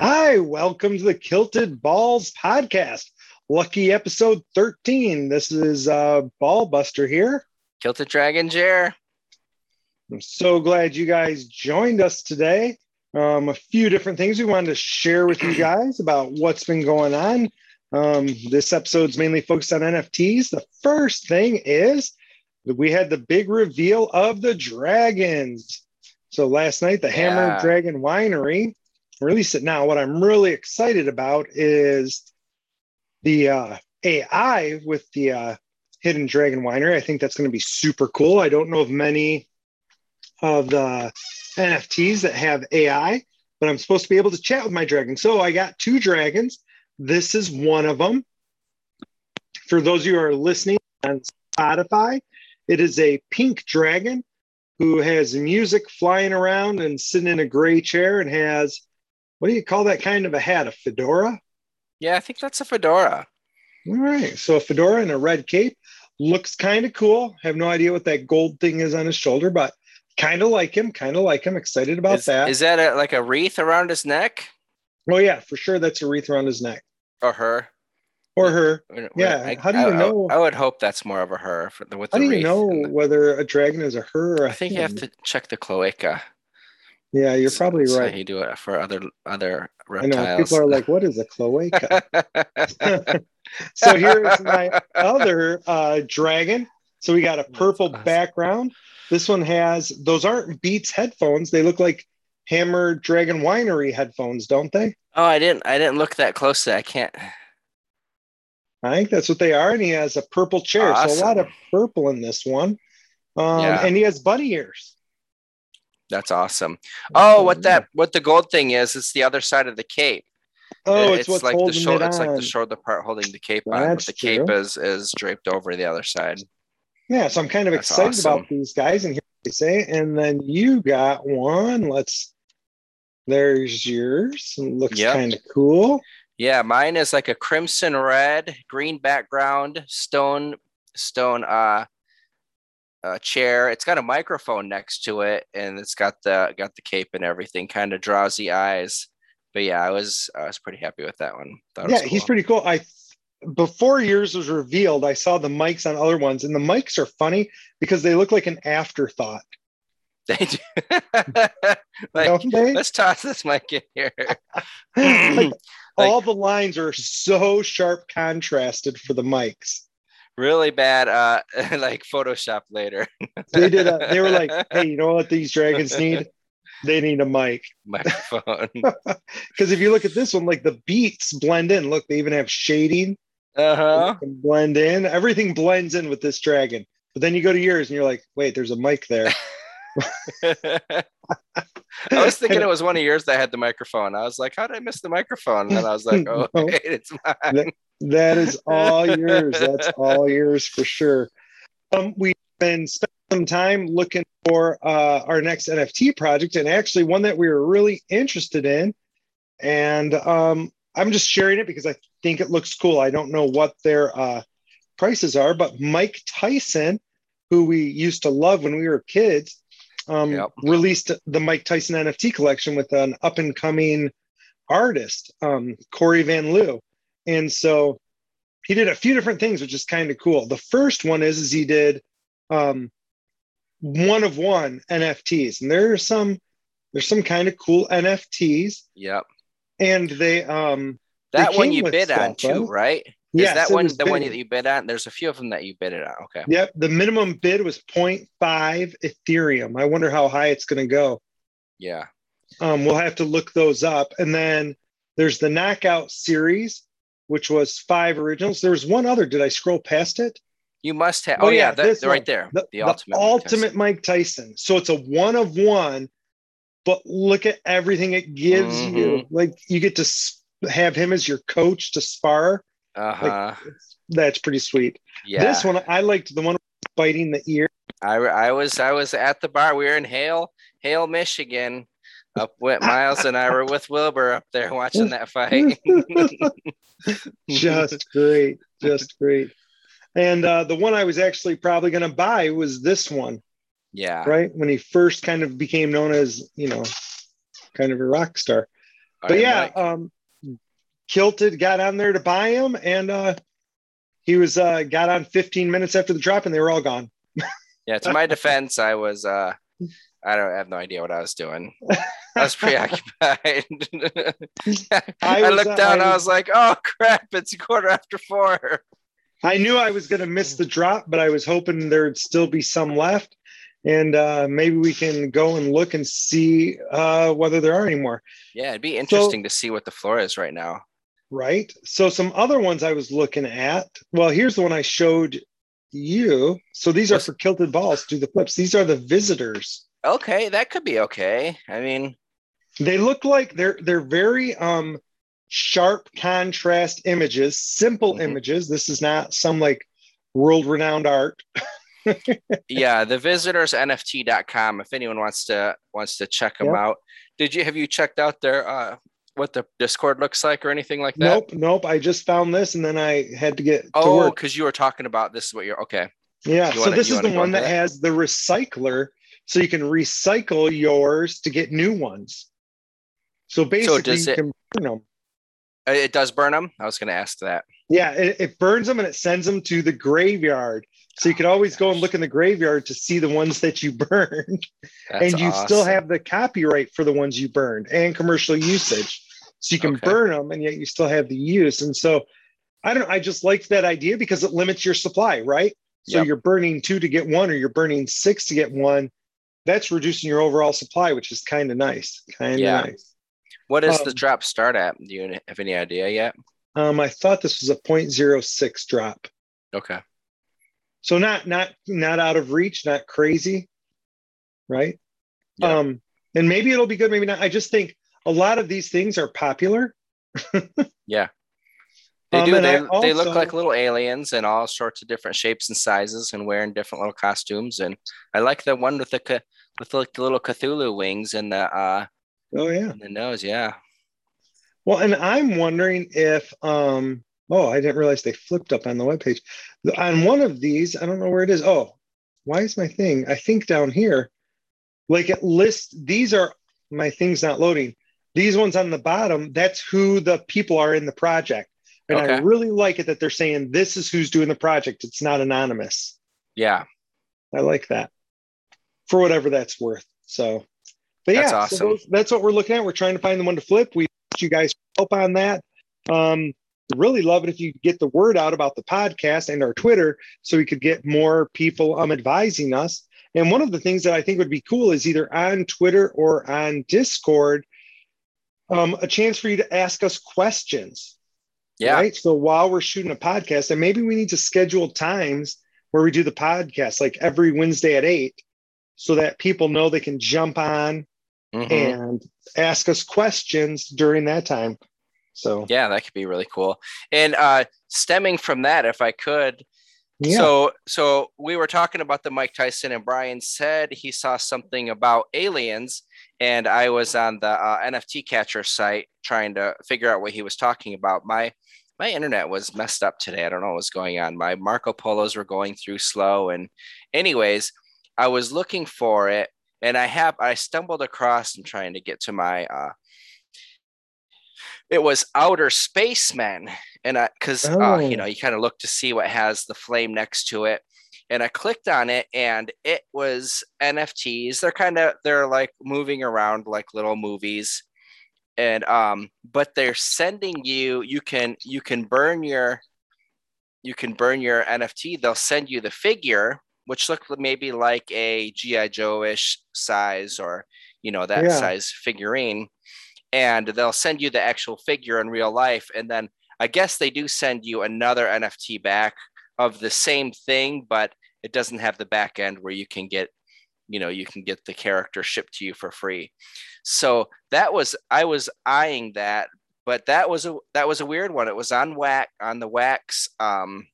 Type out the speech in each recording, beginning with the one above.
Hi, welcome to the Kilted Balls podcast. Lucky episode 13. This is uh Ball Buster here. Kilted Dragon Jer. I'm so glad you guys joined us today. Um, a few different things we wanted to share with you guys about what's been going on. Um, this episode's mainly focused on NFTs. The first thing is that we had the big reveal of the dragons. So last night, the Hammer Yeah. Dragon Winery released it. Now, what I'm really excited about is the uh, AI with the uh, Hammered Dragon Winery. I think that's going to be super cool. I don't know of many of the NFTs that have AI, but I'm supposed to be able to chat with my dragon. So I got two dragons. This is one of them. For those of you who are listening on Spotify, it is a pink dragon who has music flying around and sitting in a gray chair and has what do you call that kind of a hat? A fedora? Yeah, I think that's a fedora. All right. So a fedora and a red cape looks kind of cool. Have no idea what that gold thing is on his shoulder, but kind of like him. Kind of like him. Excited about is, that. is that a, like a wreath around his neck oh yeah, for sure. That's a wreath around his neck or her? or her. Yeah, I, how do you I- know- I, would hope that's more of a her for the, with How the do you know the- whether a dragon is a her or a I think you have to check the cloaca. Yeah, you're probably so right. you do it for other other reptiles. I know people are like, "What is a cloaca?" so here's my other uh, dragon. So we got a purple awesome. background. This one has those aren't Beats headphones. They look like Hammered Dragon Winery headphones, don't they? oh, I didn't I didn't look that closely. I can't. I think that's what they are. And he has a purple chair. So a lot of purple in this one. Um, Yeah. And he has bunny ears. That's awesome. Oh, what that what the gold thing is? It's the other side of the cape. Oh, It- it's, what's like the shoulder. it It's like the shoulder part holding the cape on. But That's the cape is is draped over the other side. Yeah, so I'm kind of That's excited awesome. about these guys, and here they say. And then you got one. Let's. There's yours. It looks Yep. kind of cool. Yeah, mine is like a crimson red, green background, stone stone uh, uh chair. It's got a microphone next to it, and it's got the got the cape and everything. Kind of drowsy eyes. But yeah, I was I was pretty happy with that one. Thought yeah, was he's pretty cool. I before yours was revealed, I saw the mics on other ones, and the mics are funny because they look like an afterthought, They do. like, they? let's toss this mic in here. Like, Like- all the lines are so sharp contrasted for the mics. Really bad uh like Photoshop later. They did. A, they were like, "Hey, you know what these dragons need? They need a mic." microphone. Because if you look at this one, like the beats blend in. Look, they even have shading. Uh-huh. Blend in. Everything blends in with this dragon. But then you go to yours and you're like, wait, there's a mic there. I was thinking it was one of yours that had the microphone. I was like, how did I miss the microphone? And I was like, oh, No. wait, it's mine. That is all yours. That's all yours for sure. Um, we've been spending some time looking for uh, our next NFT project, and actually one that we were really interested in. And um, I'm just sharing it because I think it looks cool. I don't know what their uh, prices are, but Mike Tyson, who we used to love when we were kids, um, Yep. released the Mike Tyson NFT collection with an up and coming artist, um, Cory Van Lew. And so he did a few different things, which is kind of cool. The first one is, is he did um, one of one NFTs, and there are some there's some kind of cool NFTs, Yep. and they um That They one you bid on too, right? yes, that one the one that you bid on? There's a few of them that you bid it on. Okay. Yep, the minimum bid was 0.5 Ethereum. I wonder how high it's going to go. Yeah. Um, we'll have to look those up. And then there's the Knockout series, which was five originals. There was one other. Did I scroll past it? You must have. Oh, Oh, yeah, yeah, that, right there. The, The, the ultimate. ultimate, Mike Mike Tyson. So it's a one of one, but look at everything it gives Mm-hmm. you. Like you get to have him as your coach to spar. Uh huh. It's, that's pretty sweet. Yeah. This one, I liked the one biting the ear. I, I was I was at the bar. We were in Hale, Hale, Michigan. Up with Miles and I were with Wilbur up there watching that fight. just great just great and uh, the one i was actually probably going to buy was this one yeah. right when he first kind of became known as you know kind of a rock star but yeah, um, Kilted got on there to buy him, and uh, he was uh, got on 15 minutes after the drop, and they were all gone. yeah, to my defense, I was uh, I don't I have no idea what I was doing. I was preoccupied. I, I, was, looked down. I, was, I was like, "Oh crap! It's a quarter after four. I knew I was going to miss the drop, but I was hoping there'd still be some left, and uh, maybe we can go and look and see uh, whether there are any more. Yeah, it'd be interesting so, to see what the floor is right now. Right. So some other ones I was looking at. Well, here's the one I showed you. So these are for kilted balls. Do the flips. These are the visitors. Okay, that could be okay. I mean, they look like they're they're very um sharp contrast images, simple mm-hmm. images. This is not some like world renowned art. yeah, the visitors nft.com if anyone wants to wants to check them yep. out. Did you have you checked out their uh what the Discord looks like or anything like that? Nope, nope. I just found this and then I had to get Oh, because you were talking about this is what you're okay. Yeah, you so wanna, this is the one that, that has the recycler so you can recycle yours to get new ones. So basically, so you it, can burn them. Uh, it does burn them. I was going to ask that. Yeah, it, it, burns them and it sends them to the graveyard. So you can oh always go and look in the graveyard to see the ones that you burned, That's and you awesome. still have the copyright for the ones you burned and commercial usage. So you can okay. burn them and yet you still have the use. And so I don't. I just liked that idea because it limits your supply, right? So yep. you're burning two to get one, or you're burning six to get one that's reducing your overall supply, which is kind of nice. Kind of yeah. nice. What does um, the drop start at? Do you have any idea yet? Um, I thought this was a 0.06 drop. Okay. So not not not out of reach, not crazy, right? Yeah. Um, and maybe it'll be good, maybe not. I just think a lot of these things are popular. yeah. They um, do. They, also, they look like little aliens in all sorts of different shapes and sizes and wearing different little costumes. And I like the one with the with like the little Cthulhu wings and the uh oh yeah the nose. Yeah. Well, and I'm wondering if um oh I didn't realize they flipped up on the webpage. On one of these, I don't know where it is. Oh, why is my thing? I think down here, like it lists these are my things not loading. These ones on the bottom, that's who the people are in the project. And okay. I really like it that they're saying this is who's doing the project. It's not anonymous. Yeah. I like that for whatever that's worth. So, but yeah, that's, awesome. so those, that's what we're looking at. We're trying to find the one to flip. We you guys help on that. Um, really love it if you get the word out about the podcast and our Twitter so we could get more people um, advising us. And one of the things that I think would be cool is either on Twitter or on Discord, um, a chance for you to ask us questions. Yeah. Right. So while we're shooting a podcast, and maybe we need to schedule times where we do the podcast like every Wednesday at eight so that people know they can jump on mm-hmm. and ask us questions during that time. So yeah, that could be really cool. And uh stemming from that, if I could, yeah. So so we were talking about the Mike Tyson and Brian said he saw something about aliens and I was on the uh, NFT catcher site trying to figure out what he was talking about. My my internet was messed up today. I don't know what was going on. My Marco Polos were going through slow. And, anyways, I was looking for it and I have, I stumbled across, I'm trying to get to my, uh, it was Outer Spacemen. And I, cause, oh. uh, you know, oh. you kind of look to see what has the flame next to it. And I clicked on it and it was NFTs. They're kind of, they're like moving around like little movies and um but they're sending you you can you can burn your you can burn your nft they'll send you the figure which look maybe like a gi joe-ish size or you know that yeah. size figurine and they'll send you the actual figure in real life and then i guess they do send you another nft back of the same thing but it doesn't have the back end where you can get you know you can get the character shipped to you for free so that was I was eyeing that, but that was a that was a weird one. It was on wax on the wax um,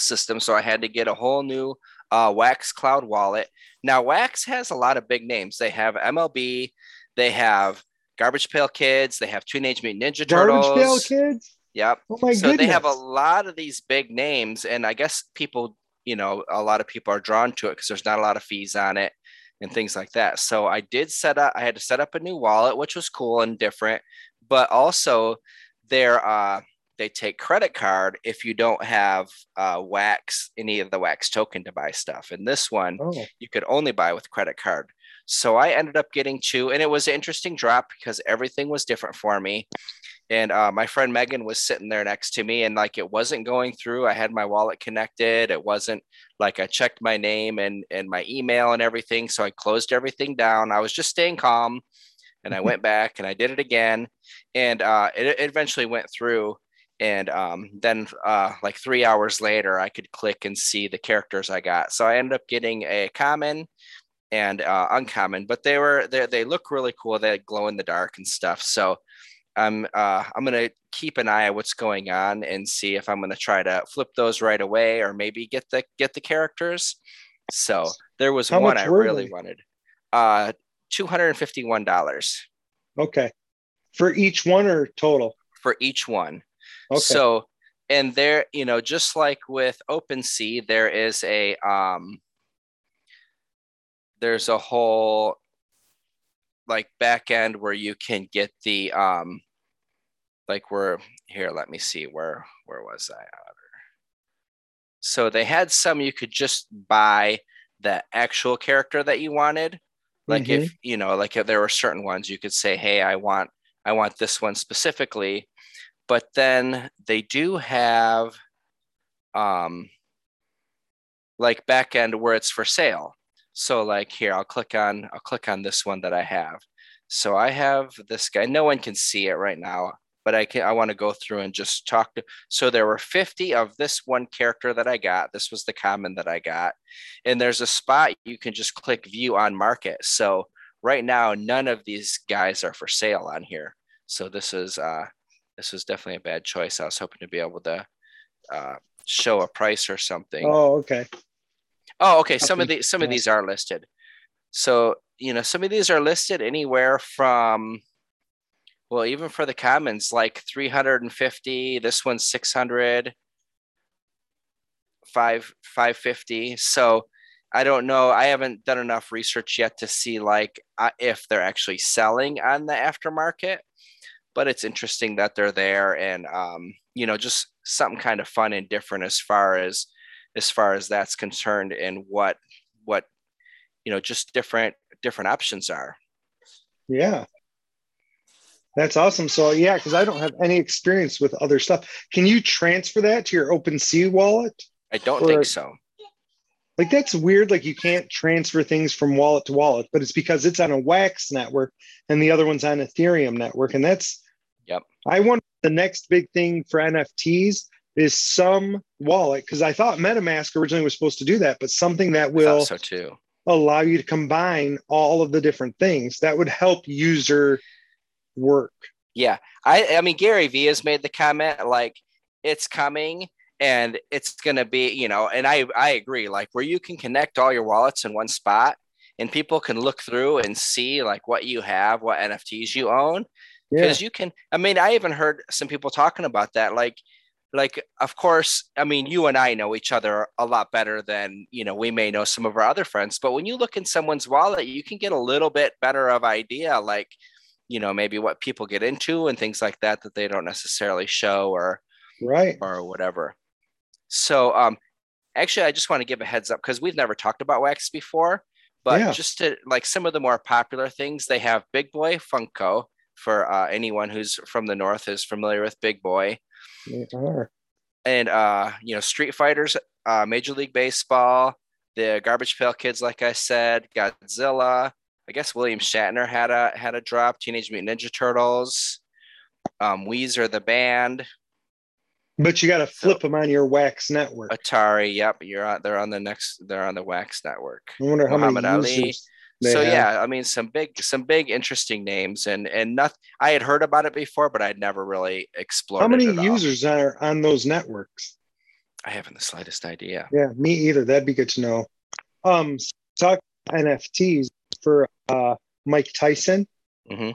system, so I had to get a whole new uh, Wax Cloud wallet. Now Wax has a lot of big names. They have MLB, they have Garbage Pail Kids, they have Teenage Mutant Ninja Turtles. Garbage Pail Kids. Yep. Oh my so goodness. they have a lot of these big names, and I guess people, you know, a lot of people are drawn to it because there's not a lot of fees on it and things like that. So I did set up, I had to set up a new wallet, which was cool and different, but also there, uh, they take credit card if you don't have uh, wax any of the wax token to buy stuff. And this one oh. you could only buy with credit card. So i ended up getting two and it was an interesting drop because everything was different for me. And uh, my friend megan was sitting there next to me and like it wasn't going through. I had my wallet connected. It wasn't like i checked my name and and my email and everything. So i closed everything down. I was just staying calm and i went back and i did it again. And uh, it, it eventually went through and um, then uh, like three hours later i could click and see the characters i got. So i ended up getting a common and uh, uncommon but they were they, they look really cool. They glow in the dark and stuff. So i'm uh, i'm gonna keep an eye on what's going on and see if i'm gonna try to flip those right away or maybe get the get the characters. So there was How one i really they? wanted. Uh $251 okay. For each one or total? For each one Okay. So, and there, you know, just like with OpenSea, there is a um, there's a whole like back end where you can get the um, like where here. Let me see where where was I? So they had some you could just buy the actual character that you wanted. Like mm-hmm. if you know, like if there were certain ones you could say, "Hey, I want I want this one specifically," but then they do have um, like back end where it's for sale. So like here, I'll click on I'll click on this one that I have. So I have this guy. No one can see it right now, but I can I want to go through and just talk to so there were 50 of this one character that I got. This was the common that I got. And there's a spot you can just click view on market. So right now none of these guys are for sale on here. So this is uh this was definitely a bad choice. I was hoping to be able to uh, show a price or something. Oh, okay. Oh, okay. Some of the some of these are listed. So you know, some of these are listed anywhere from well, even for the commons, like 350. This one's 600, 5 550. So I don't know. I haven't done enough research yet to see like uh, if they're actually selling on the aftermarket but it's interesting that they're there and um, you know just something kind of fun and different as far as as far as that's concerned and what what you know just different different options are. Yeah. That's awesome. So yeah because i don't have any experience with other stuff. Can you transfer that to your OpenSea wallet? I don't or, think so like that's weird like you can't transfer things from wallet to wallet but it's because it's on a wax network and the other one's on ethereum network and that's Yep. I want the next big thing for NFTs is some wallet because I thought MetaMask originally was supposed to do that, but something that will so too allow you to combine all of the different things that would help user work. Yeah. I I mean Gary Vee has made the comment like it's coming and it's going to be, you know, and I I agree like where you can connect all your wallets in one spot and people can look through and see like what you have, what NFTs you own because yeah. you can i mean i even heard some people talking about that like like of course i mean you and i know each other a lot better than you know we may know some of our other friends but when you look in someone's wallet you can get a little bit better of idea like you know maybe what people get into and things like that that they don't necessarily show or right or whatever so um actually i just want to give a heads up because we've never talked about wax before but yeah. just to like some of the more popular things they have big boy funko for uh, anyone who's from the north is familiar with Big Boy. And uh, you know, Street Fighters, uh, Major League Baseball, the Garbage Pail Kids, like I said, Godzilla. I guess William Shatner had a had a drop. Teenage Mutant Ninja Turtles, um, Weezer the band. But you got to flip so, them on your Wax network. Atari, yep, you're on. They're on the next. They're on the Wax network. I wonder how Muhammad many Ali. So have. yeah, I mean some big some big interesting names and and nothing. I had heard about it before, but I'd never really explored. How many users all. are on those networks? I haven't the slightest idea. Yeah, me either. That'd be good to know. Um, talk NFTs for uh, Mike Tyson. Mm-hmm.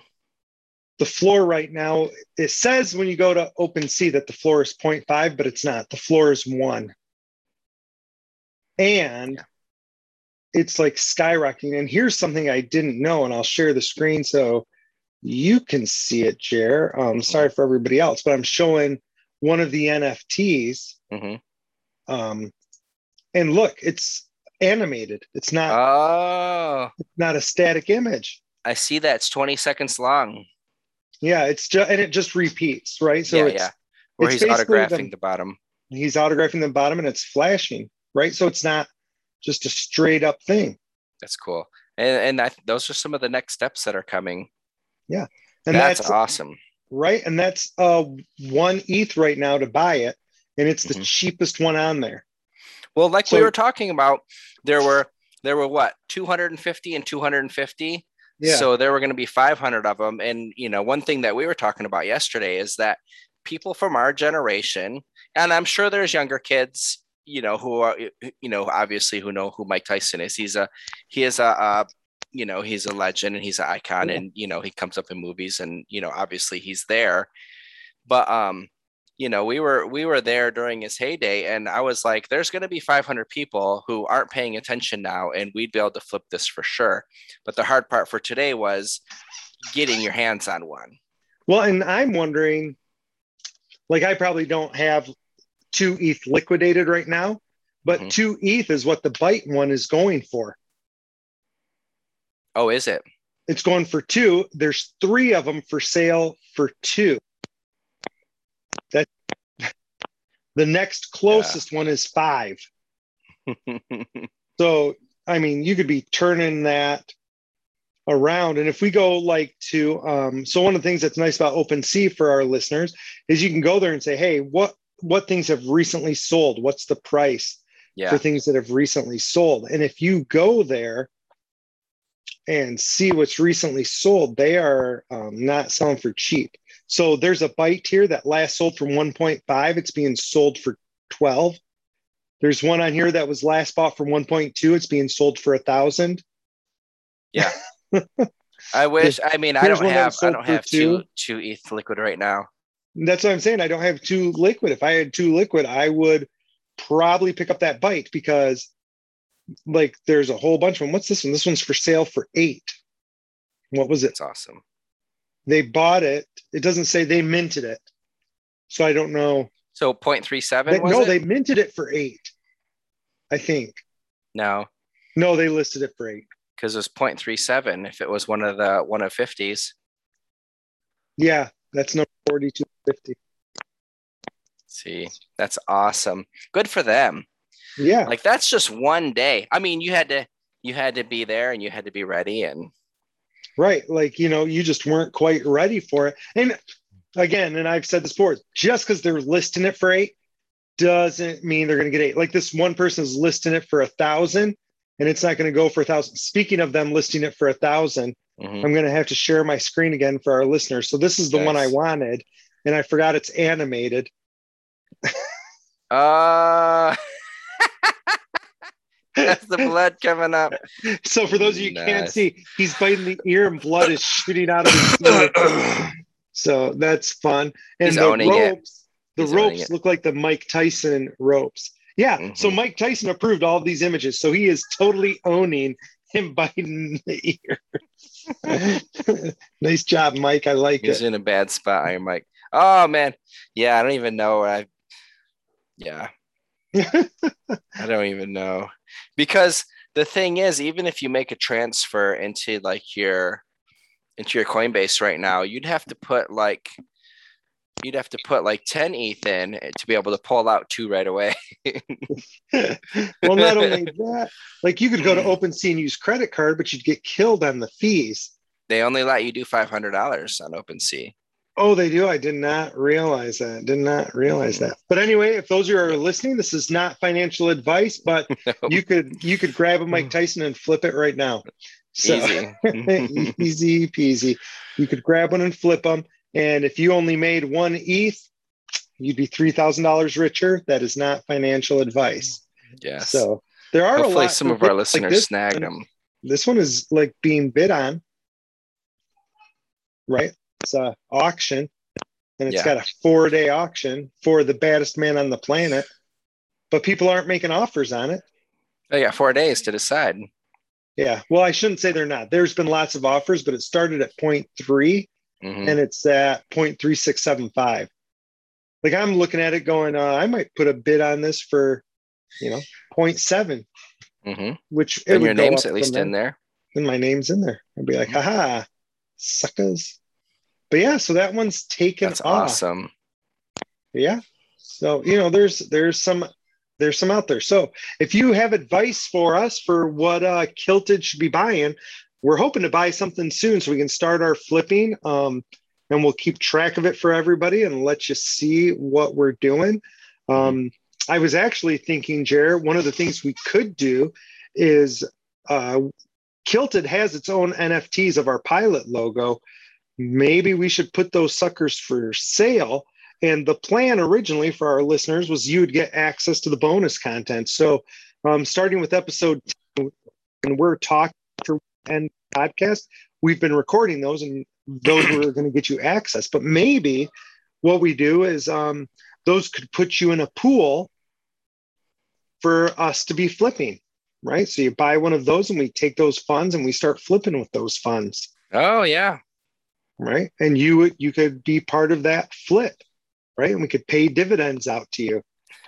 The floor right now, it says when you go to open OpenSea that the floor is 0.5, but it's not. The floor is one. And yeah it's like skyrocketing. And here's something I didn't know, and I'll share the screen so you can see it, Jer. Um, sorry for everybody else, but I'm showing one of the NFTs. Mm-hmm. Um, and look, it's animated. It's not Oh, it's not a static image. I see that. It's 20 seconds long. Yeah, it's just and it just repeats, right? So yeah, it's yeah. Where it's he's autographing the- the bottom. he's autographing the bottom and it's flashing, right? So it's not just a straight up thing. That's cool. And and I, those are some of the next steps that are coming. Yeah, and that's, that's, awesome. right. And that's uh one ETH right now to buy it. And it's the Mhm. cheapest one on there. Well, like we were talking about, there were there were what 250 and 250. Yeah. So there were going to be 500 of them. And you know, one thing that we were talking about yesterday is that people from our generation, and I'm sure there's younger kids, you know, who are you know obviously who know who Mike Tyson is. He's a he is a, uh you know he's a legend and he's an icon Yeah. and you know he comes up in movies and you know obviously he's there but um you know we were we were there during his heyday and i was like there's going to be 500 people who aren't paying attention now and we'd be able to flip this for sure but the hard part for today was getting your hands on one Well, and I'm wondering, like, I probably don't have two ETH liquidated right now, but Mhm. two ETH is what the bite one is going for. oh is it It's going for two. There's three of them for sale for two. That the next closest one is five. So, I mean, you could be turning that around. And if we go like to, um, so one of the things that's nice about OpenSea for our listeners is you can go there and say, hey, what what things have recently sold? What's the price yeah for things that have recently sold? And if you go there and see what's recently sold, they are um, not selling for cheap. So there's a bite here that last sold from 1.5. It's being sold for 12. There's one on here that was last bought from 1.2. It's being sold for a thousand. Yeah. i wish i mean i don't have i don't have two two. two eth liquid right now That's what I'm saying. I don't have two liquid. If I had two liquid, I would probably pick up that bite because like there's a whole bunch of them. What's this one? This one's for sale for eight. What was it? it's awesome They bought it. It doesn't say they minted it. So I don't know. so 0.37 They- was no, it? they minted it for eight. I think. no No, they listed it for eight. because it was 0.37 if it was one of the one of 50s Yeah, that's number 4250. see that's awesome good for them Yeah. like that's just one day i mean you had to you had to be there and you had to be ready and Right. Like, you know, you just weren't quite ready for it. And again, and I've said this before, just because they're listing it for eight doesn't mean they're going to get eight. Like this one person is listing it for a thousand and it's not going to go for a thousand. Speaking of them listing it for a thousand, Mhm. I'm going to have to share my screen again for our listeners. So this is the one I wanted and I forgot it's animated. uh that's the blood coming up So for those of you who can't see, he's biting the ear and blood is shooting out of his ear. So that's fun. And He's the ropes, the ropes look like the Mike Tyson ropes. Yeah. So Mhm. Mike Tyson approved all of these images. So he is totally owning him biting the ear. nice job, Mike. I like he's it. He's in a bad spot iron mike oh man yeah i don't even know i yeah i don't even know because the thing is even if you make a transfer into like your into your coinbase right now you'd have to put like you'd have to put like 10 eth in to be able to pull out two right away well, not only that, like you could go to OpenSea and use credit card, but you'd get killed on the fees. they only let you do $500 on OpenSea. Oh, they do. I did not realize that. Did not realize that. But anyway, if those of you are listening, this is not financial advice, but you could you could grab a Mike mm. Tyson and flip it right now. So Easy. easy peasy. You could grab one and flip them. And if you only made one ETH, you'd be three thousand dollars richer. That is not financial advice. yes. So there are a Hopefully lot some of of our like listeners this snagged them. This one is like being bid on, right? It's a auction, and it's Yeah. got a four day auction for the baddest man on the planet. But people aren't making offers on it. They got four days to decide. Yeah. Well, I shouldn't say they're not. There's been lots of offers, but it started at 0.3 Mhm. and it's at 0.3675. Like I'm looking at it going, uh, I might put a bid on this for, you know, 0.7, Mhm. which it And your name's at least in there. And my name's in there. I'd be like, Mhm. haha, suckers. But yeah, so that one's taken That's off. awesome. Yeah. So, you know, there's there's some there's some out there. So if you have advice for us for what uh Kilted should be buying, we're hoping to buy something soon so we can start our flipping. Um and we'll keep track of it for everybody and let you see what we're doing. Um I was actually thinking, Jared, one of the things we could do is uh Kilted has its own NFTs of our pilot logo. Maybe we should put those suckers for sale. And the plan originally for our listeners was you would get access to the bonus content. So, um, starting with episode two, and we're talking for and podcast, we've been recording those, and those were going to get you access. But maybe what we do is um, those could put you in a pool for us to be flipping, right? So you buy one of those, and we take those funds and we start flipping with those funds Oh yeah. Right? And you would you could be part of that flip, right? And we could pay dividends out to you.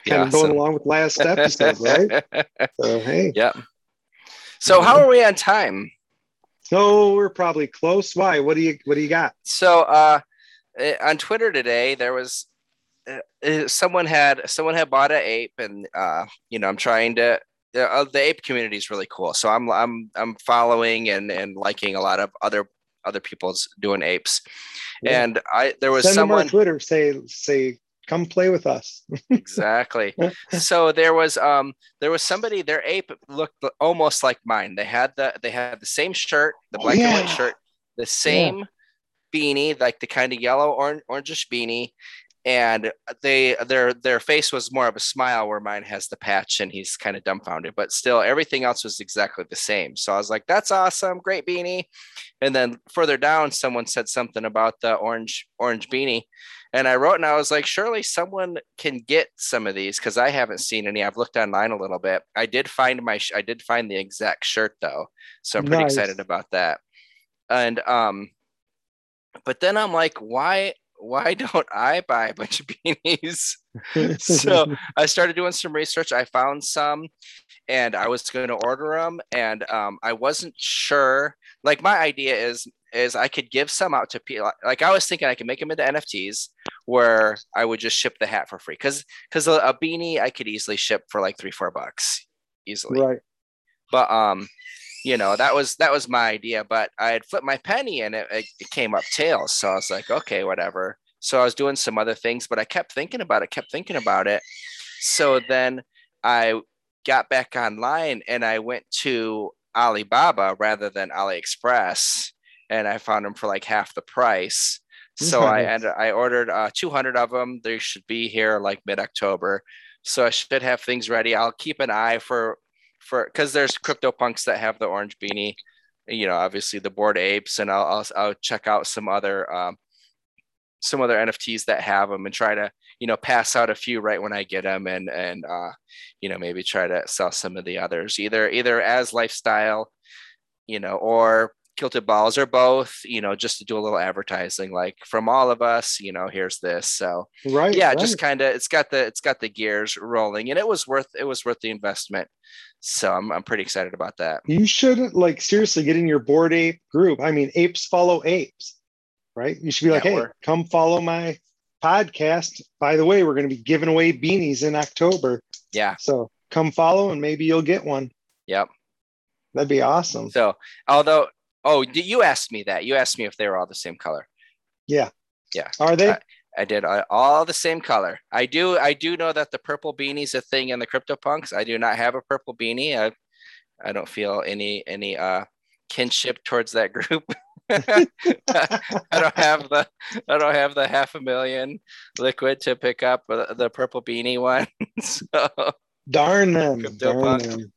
Kind of going Awesome. along with last episode, right? So hey, yeah. So how are we on time? so we're probably close. Why? What do you what do you got? So uh, eh, on Twitter today, there was uh, uh, someone had someone had bought an ape, and uh, you know I'm trying to. Uh, the ape community is really cool, so I'm I'm I'm following and and liking a lot of other other people's doing apes, Yeah. and I there was Send someone on Twitter. Say say come play with us. exactly so there was um there was somebody their ape looked almost like mine they had the they had the same shirt the black and white shirt the same beanie like the kind of yellow or orangish beanie and they their their face was more of a smile where mine has the patch and he's kind of dumbfounded but still everything else was exactly the same so i was like that's awesome great beanie and then further down someone said something about the orange orange beanie and I wrote and I was like, surely someone can get some of these because I haven't seen any. I've looked online a little bit. I did find my sh- I did find the exact shirt though, so I'm pretty Nice. excited about that. And um, but then I'm like, why why don't I buy a bunch of beanies? so I started doing some research. I found some, and I was going to order them, and um, I wasn't sure. Like my idea is is I could give some out to people. Like I was thinking I could make them into NFTs where I would just ship the hat for free because because a, a beanie I could easily ship for like three four bucks easily. right. But um, you know that was that was my idea. But I had flipped my penny and it, it, it came up tails, so I was like, okay, whatever. So I was doing some other things, but I kept thinking about it, kept thinking about it. So then I got back online and I went to Alibaba rather than AliExpress, and I found them for like half the price. So I ended, I ordered uh, 200 of them. They should be here like mid October. So I should have things ready. I'll keep an eye for for because there's crypto punks that have the orange beanie. You know, obviously the bored apes, and I'll I'll, I'll check out some other um, some other NFTs that have them and try to you know pass out a few right when I get them and and uh, you know maybe try to sell some of the others either either as lifestyle, you know, or kilted balls or both. You know, just to do a little advertising like from all of us. You know, here's this. So Right. yeah right. just kind of it's got the it's got the gears rolling and it was worth it was worth the investment so i'm, I'm pretty excited about that you should like seriously get in your bored ape group. I mean, apes follow apes, right? You should be like, hey, come follow my podcast. By the way, we're going to be giving away beanies in October. yeah So come follow and maybe you'll get one. yep That'd be awesome. so although oh you asked me that you asked me if they were all the same color Yeah. Yeah. Are they? Uh, i did uh, all the same color i do i do know that the purple beanie's a thing in the crypto punks i do not have a purple beanie i i don't feel any any uh kinship towards that group I don't have the I don't have the half a million liquid to pick up the, the purple beanie one. so Darn them. Darn them.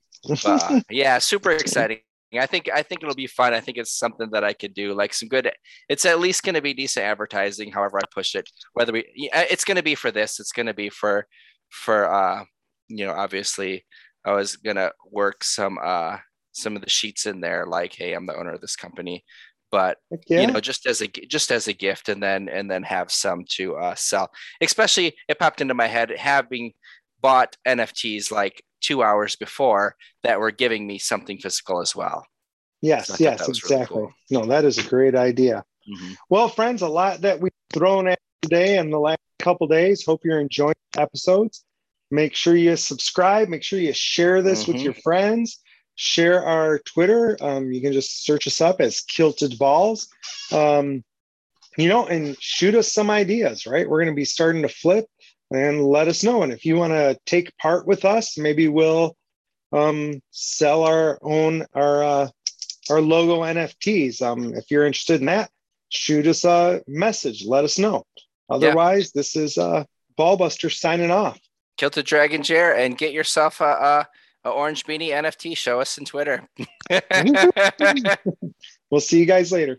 uh, yeah, super exciting. I think I think it'll be fun. I think it's something that I could do like some good. It's at least going to be decent advertising. However, I push it. Whether we, yeah, it's going to be for this. It's going to be for for uh, you know, obviously, I was gonna work some uh some of the sheets in there, like, "Hey, I'm the owner of this company." But yeah. you know, just as a just as a gift, and then and then have some to uh, sell. Especially, it popped into my head having bought NFTs like two hours before that were giving me something physical as well. Yes, so yes, exactly. Really cool. No, that is a great idea. Mm-hmm. Well, friends, a lot that we've thrown at today and the last couple days. Hope you're enjoying episodes. Make sure you subscribe. Make sure you share this mm-hmm. with your friends. Share our Twitter. Um, you can just search us up as Kilted Balls. Um, you know, and shoot us some ideas, right? We're going to be starting to flip and let us know. And if you want to take part with us, maybe we'll um, sell our own our uh, our logo NFTs. Um, if you're interested in that, shoot us a message. Let us know. Otherwise, yeah. this is uh, Ballbuster signing off. Kilted Dragon Jer and get yourself a, a, a orange beanie NFT. Show us in Twitter. we'll see you guys later.